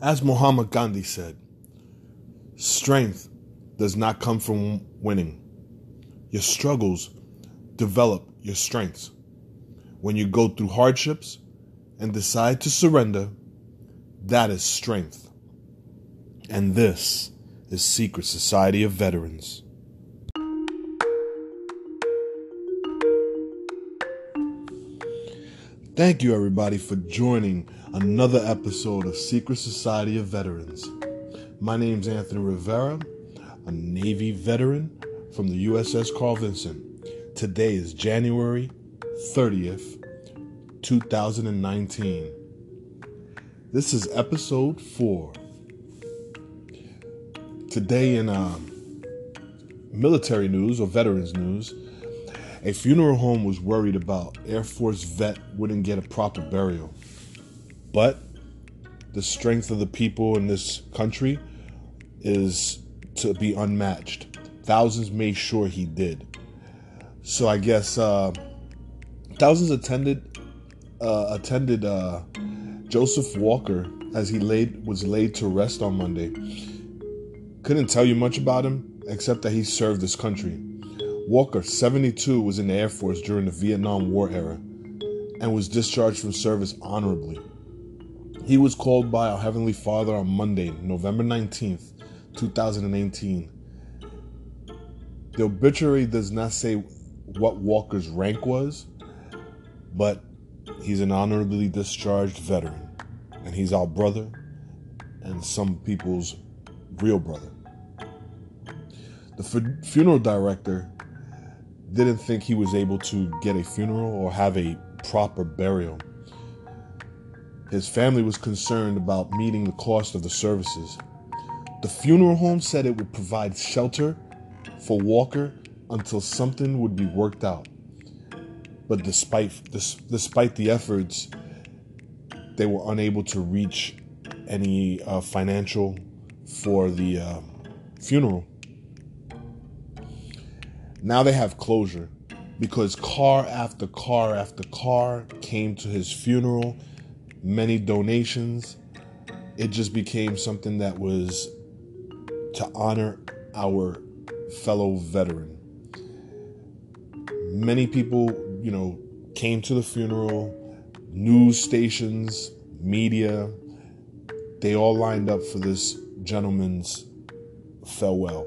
As Muhammad Gandhi said, strength does not come from winning. Your struggles develop your strengths. When you go through hardships and decide to surrender, that is strength. And this is Secret Society of Veterans. Thank you, everybody, for joining another episode of Secret Society of Veterans. My name's Anthony Rivera, a Navy veteran from the USS Carl Vinson. Today is January 30th, 2019. This is episode four. Today, in uh, military news or veterans news, a funeral home was worried about Air Force vet wouldn't get a proper burial. But the strength of the people in this country is to be unmatched. Thousands made sure he did. So I guess uh, thousands attended uh, attended uh, Joseph Walker as he laid was laid to rest on Monday. Couldn't tell you much about him except that he served his country. Walker, 72, was in the Air Force during the Vietnam War era and was discharged from service honorably. He was called by our Heavenly Father on Monday, November 19th, 2018. The obituary does not say what Walker's rank was, but he's an honorably discharged veteran, and he's our brother and some people's real brother. The funeral director didn't think he was able to get a funeral or have a proper burial. His family was concerned about meeting the cost of the services. The funeral home said it would provide shelter for Walker until something would be worked out. But despite despite the efforts, they were unable to reach any uh, financial for the uh, funeral. Now they have closure because car after car after car came to his funeral, many donations. It just became something that was to honor our fellow veteran. Many people, you know, came to the funeral, news stations, media, they all lined up for this gentleman's farewell,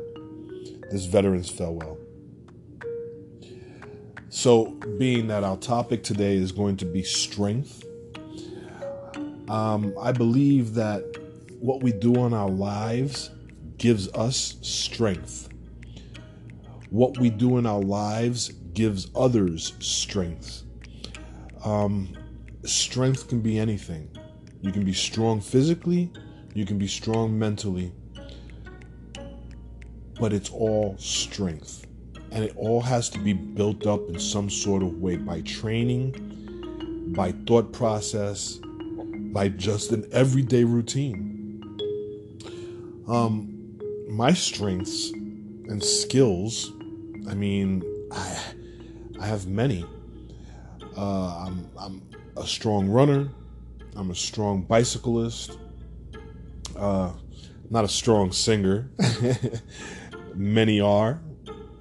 this veteran's farewell. So, being that our topic today is going to be strength, um, I believe that what we do in our lives gives us strength. What we do in our lives gives others strength. Um, strength can be anything. You can be strong physically, you can be strong mentally, but it's all strength. And it all has to be built up in some sort of way by training, by thought process, by just an everyday routine. Um, my strengths and skills, I mean, I, I have many. Uh, I'm, I'm a strong runner. I'm a strong bicyclist. Uh, not a strong singer. many are.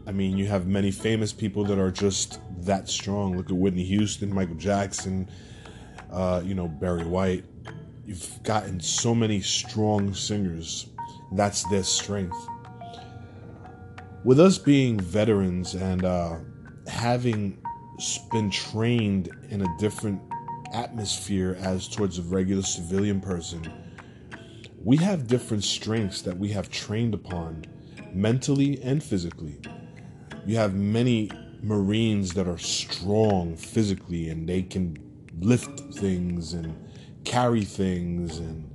I mean, you have many famous people that are just that strong. Look at Whitney Houston, Michael Jackson, uh, you know, Barry White. You've gotten so many strong singers. That's their strength. With us being veterans and uh, having been trained in a different atmosphere as towards a regular civilian person, we have different strengths that we have trained upon mentally and physically you have many Marines that are strong physically and they can lift things and carry things and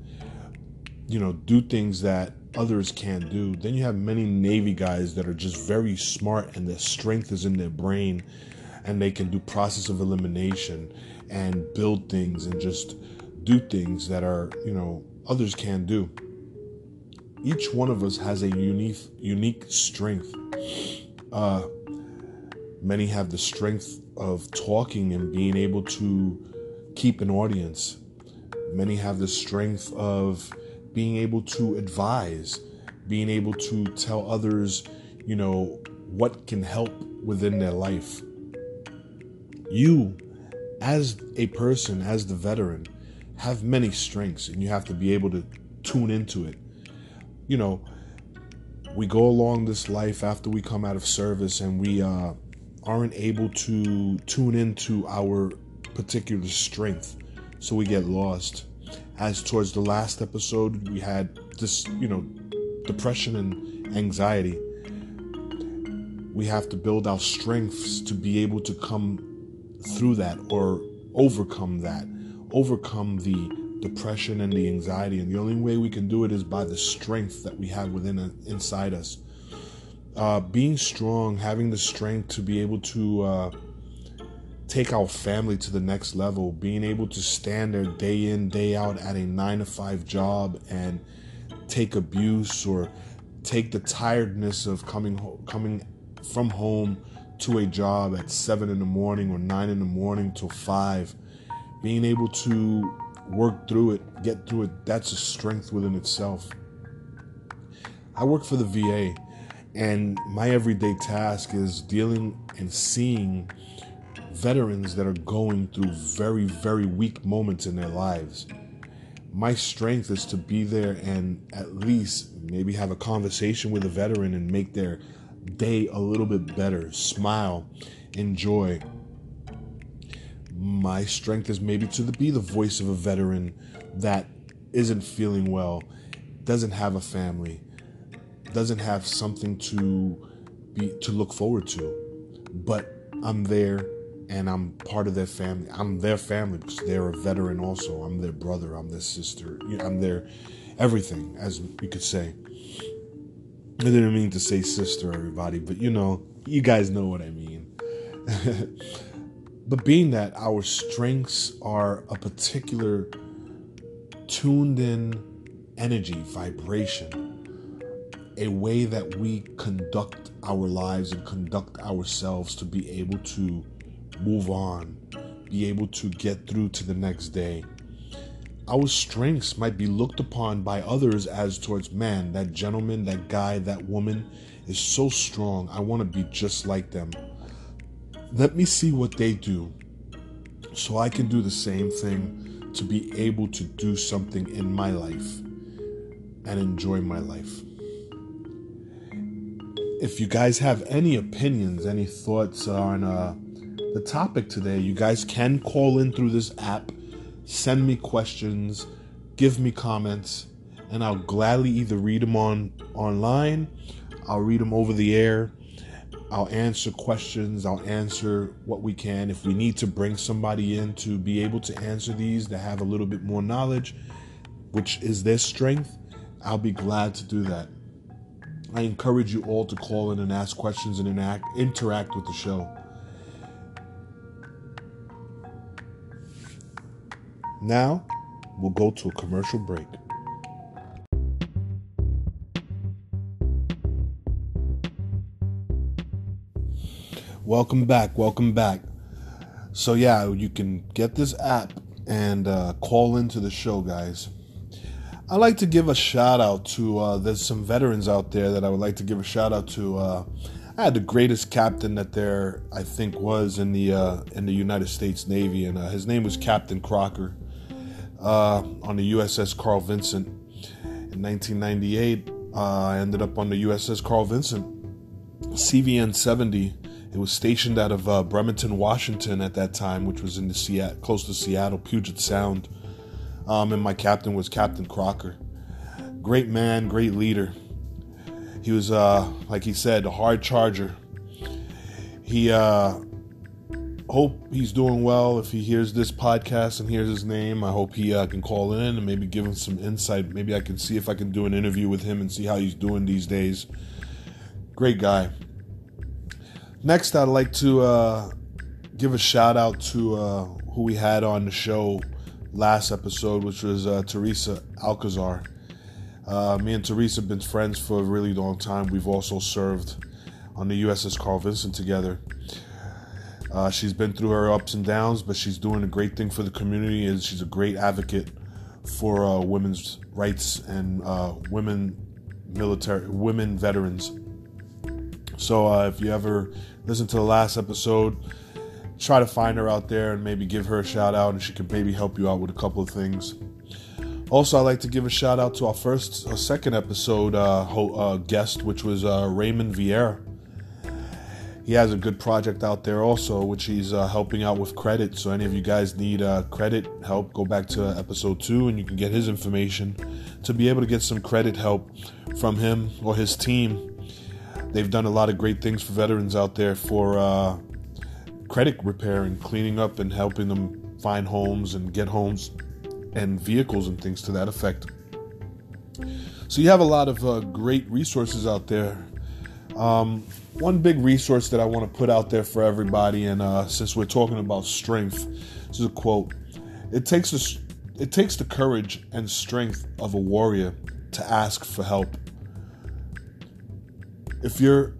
you know do things that others can't do. Then you have many Navy guys that are just very smart and their strength is in their brain and they can do process of elimination and build things and just do things that are, you know, others can't do. Each one of us has a unique unique strength. Uh, many have the strength of talking and being able to keep an audience. Many have the strength of being able to advise, being able to tell others, you know, what can help within their life. You, as a person, as the veteran, have many strengths and you have to be able to tune into it. You know, we go along this life after we come out of service and we uh, aren't able to tune into our particular strength, so we get lost. As towards the last episode, we had this, you know, depression and anxiety. We have to build our strengths to be able to come through that or overcome that, overcome the depression and the anxiety. And the only way we can do it is by the strength that we have within uh, inside us. Uh, being strong, having the strength to be able to uh, take our family to the next level, being able to stand there day in, day out at a nine to five job and take abuse or take the tiredness of coming coming from home to a job at seven in the morning or nine in the morning till five, being able to work through it, get through it, that's a strength within itself. I work for the VA, and my everyday task is dealing and seeing veterans that are going through very, very weak moments in their lives. My strength is to be there and at least maybe have a conversation with a veteran and make their day a little bit better. Smile, enjoy. My strength is maybe to be the voice of a veteran that isn't feeling well, doesn't have a family, doesn't have something to be to look forward to. But I'm there and I'm part of their family. I'm their family because they're a veteran also. I'm their brother, I'm their sister. I'm their everything, as you could say. I didn't mean to say sister, everybody, but you know, you guys know what I mean. but being that our strengths are a particular tuned in energy, vibration, a way that we conduct our lives and conduct ourselves to be able to move on, be able to get through to the next day our strengths might be looked upon by others as towards man, that gentleman, that guy, that woman is so strong. I want to be just like them. Let me see what they do so I can do the same thing to be able to do something in my life and enjoy my life. If you guys have any opinions, any thoughts on uh, the topic today, you guys can call in through this app send me questions, give me comments, and I'll gladly either read them on online, I'll read them over the air, I'll answer questions, I'll answer what we can. If we need to bring somebody in to be able to answer these, to have a little bit more knowledge, which is their strength, I'll be glad to do that. I encourage you all to call in and ask questions and interact, interact with the show. Now, we'll go to a commercial break. Welcome back. Welcome back. So, yeah, you can get this app and uh, call into the show, guys. I'd like to give a shout out to, uh, there's some veterans out there that I would like to give a shout out to. Uh, I had the greatest captain that there, I think, was in the uh, in the United States Navy, and uh, his name was Captain Crocker uh, on the USS Carl Vinson. In 1998, uh, I ended up on the USS Carl Vinson, CVN 70. It was stationed out of Bremerton, Washington at that time, which was in the Seattle, close to Seattle, Puget Sound. Um, and my captain was Captain Crocker. Great man, great leader. He was, uh, like he said, a hard charger. He uh, hope he's doing well. If he hears this podcast and hears his name, I hope he uh, can call in and maybe give him some insight. Maybe I can see if I can do an interview with him and see how he's doing these days. Great guy. Next, I'd like to uh, give a shout out to uh, who we had on the show last episode, which was uh, Teresa Alcazar. Uh, me and Teresa have been friends for a really long time. We've also served on the USS Carl Vinson together. Uh, she's been through her ups and downs, but she's doing a great thing for the community, and she's a great advocate for uh, women's rights and uh, women military women veterans. So uh, if you ever listen to the last episode, try to find her out there and maybe give her a shout out, and she can maybe help you out with a couple of things. Also, I'd like to give a shout out to our first, or second episode uh, ho- uh, guest, which was uh, Raymond Vieira. He has a good project out there also, which he's uh, helping out with credit. So, any of you guys need uh, credit help, go back to episode two and you can get his information to be able to get some credit help from him or his team. They've done a lot of great things for veterans out there for uh, credit repair and cleaning up and helping them find homes and get homes and vehicles and things to that effect. So you have a lot of uh, great resources out there. Um, one big resource that I want to put out there for everybody, and uh, since we're talking about strength, this is a quote: "It takes the it takes the courage and strength of a warrior to ask for help. If you're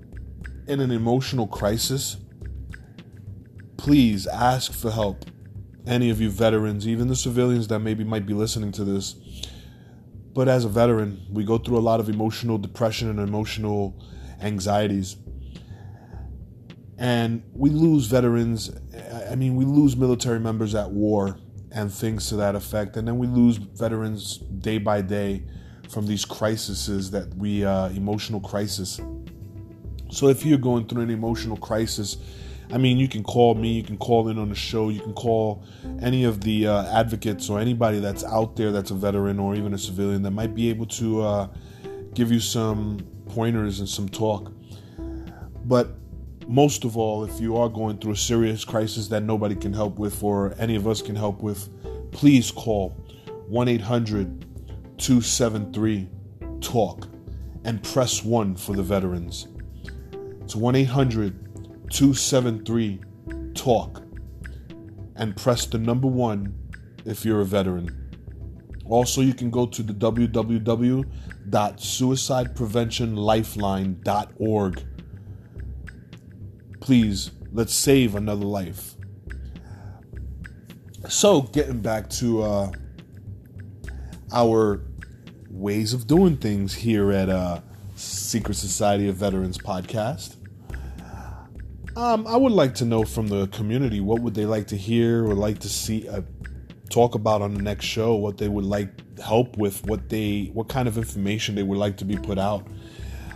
in an emotional crisis, please ask for help any of you veterans, even the civilians that maybe might be listening to this. But as a veteran, we go through a lot of emotional depression and emotional anxieties. And we lose veterans, I mean, we lose military members at war and things to that effect. And then we lose veterans day by day from these crises that we, uh, emotional crisis. So if you're going through an emotional crisis, I mean, you can call me, you can call in on the show, you can call any of the uh, advocates or anybody that's out there that's a veteran or even a civilian that might be able to uh, give you some pointers and some talk. But most of all, if you are going through a serious crisis that nobody can help with or any of us can help with, please call 1 800 273 TALK and press 1 for the veterans. It's 1 800 273 TALK and press the number one if you're a veteran. Also, you can go to the www.suicidepreventionlifeline.org. Please, let's save another life. So, getting back to uh, our ways of doing things here at uh, Secret Society of Veterans podcast. Um, I would like to know from the community what would they like to hear or like to see uh, talk about on the next show. What they would like help with. What they what kind of information they would like to be put out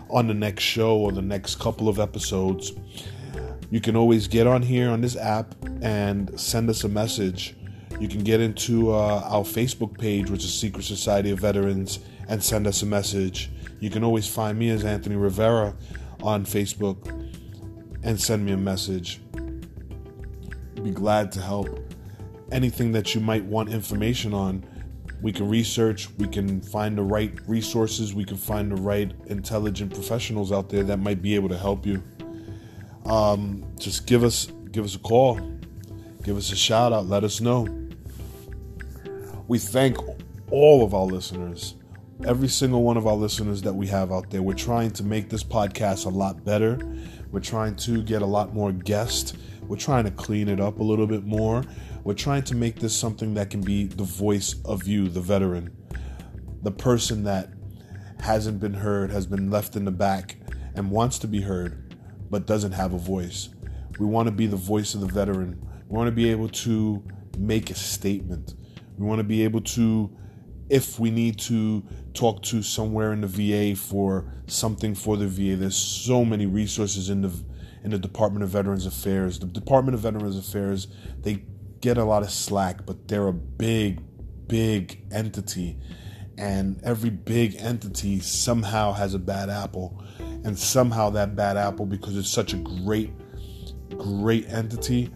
on the next show or the next couple of episodes. You can always get on here on this app and send us a message. You can get into uh, our Facebook page, which is Secret Society of Veterans, and send us a message. You can always find me as Anthony Rivera on Facebook and send me a message. Be glad to help. Anything that you might want information on, we can research, we can find the right resources, we can find the right intelligent professionals out there that might be able to help you. Um, just give us give us a call, give us a shout out, let us know. We thank all of our listeners, every single one of our listeners that we have out there. We're trying to make this podcast a lot better. We're trying to get a lot more guests. We're trying to clean it up a little bit more. We're trying to make this something that can be the voice of you, the veteran, the person that hasn't been heard, has been left in the back, and wants to be heard, but doesn't have a voice. We want to be the voice of the veteran. We want to be able to make a statement. We want to be able to if we need to talk to somewhere in the VA for something for the VA, there's so many resources in the in the Department of Veterans Affairs. The Department of Veterans Affairs, they get a lot of slack, but they're a big, big entity. And every big entity somehow has a bad apple. And somehow that bad apple, because it's such a great, great entity,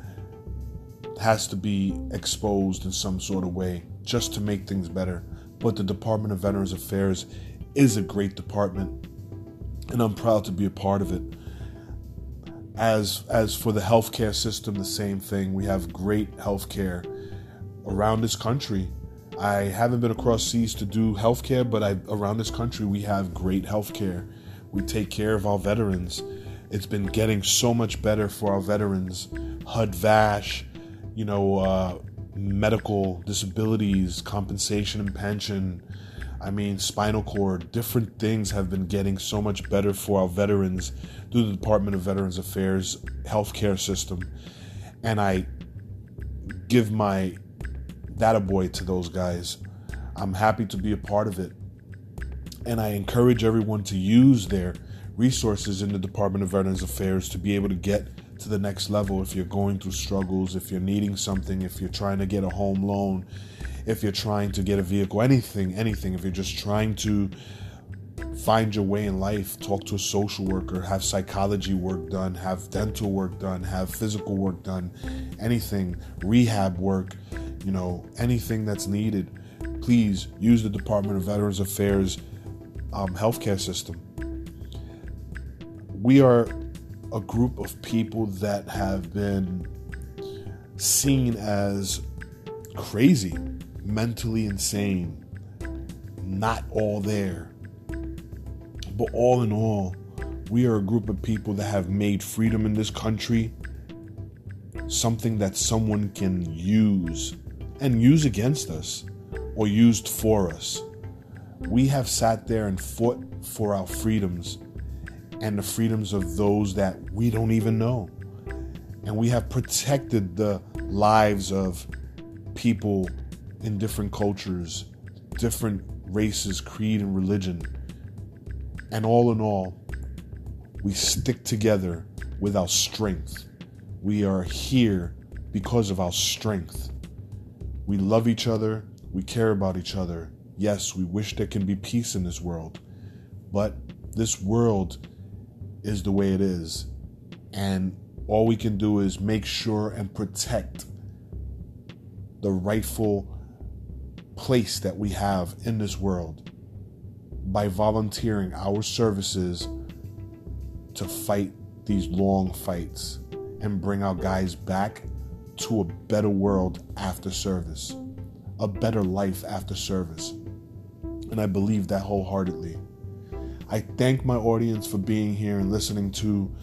has to be exposed in some sort of way just to make things better but the Department of Veterans Affairs is a great department, and I'm proud to be a part of it. As as for the healthcare system, the same thing. We have great healthcare around this country. I haven't been across seas to do healthcare, but I, around this country we have great healthcare. We take care of our veterans. It's been getting so much better for our veterans. HUD VASH, you know, uh, medical disabilities, compensation and pension. I mean, spinal cord, different things have been getting so much better for our veterans through the Department of Veterans Affairs healthcare system. And I give my that a boy to those guys. I'm happy to be a part of it. And I encourage everyone to use their resources in the Department of Veterans Affairs to be able to get to the next level if you're going through struggles, if you're needing something, if you're trying to get a home loan, if you're trying to get a vehicle, anything, anything, if you're just trying to find your way in life, talk to a social worker, have psychology work done, have dental work done, have physical work done, anything, rehab work, you know, anything that's needed, please use the Department of Veterans Affairs um, healthcare system. We are a group of people that have been seen as crazy, mentally insane, not all there. But all in all, we are a group of people that have made freedom in this country something that someone can use and use against us or used for us. We have sat there and fought for our freedoms and the freedoms of those that we don't even know. And we have protected the lives of people in different cultures, different races, creed, and religion. And all in all, we stick together with our strength. We are here because of our strength. We love each other. We care about each other. Yes, we wish there can be peace in this world. But this world is the way it is. And all we can do is make sure and protect the rightful place that we have in this world by volunteering our services to fight these long fights and bring our guys back to a better world after service, a better life after service. And I believe that wholeheartedly. I thank my audience for being here and listening to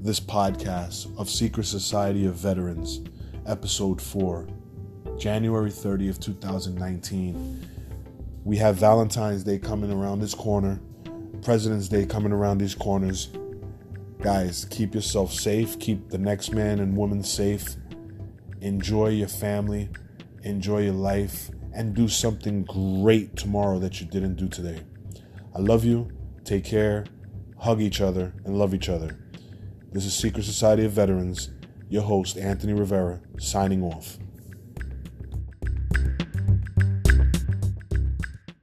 this podcast of Secret Society of Veterans, episode 4, January 30th, 2019. We have Valentine's Day coming around this corner, President's Day coming around these corners. Guys, keep yourself safe, keep the next man and woman safe. Enjoy your family, enjoy your life, and do something great tomorrow that you didn't do today. I love you. Take care, hug each other, and love each other. This is Secret Society of Veterans, your host, Anthony Rivera, signing off.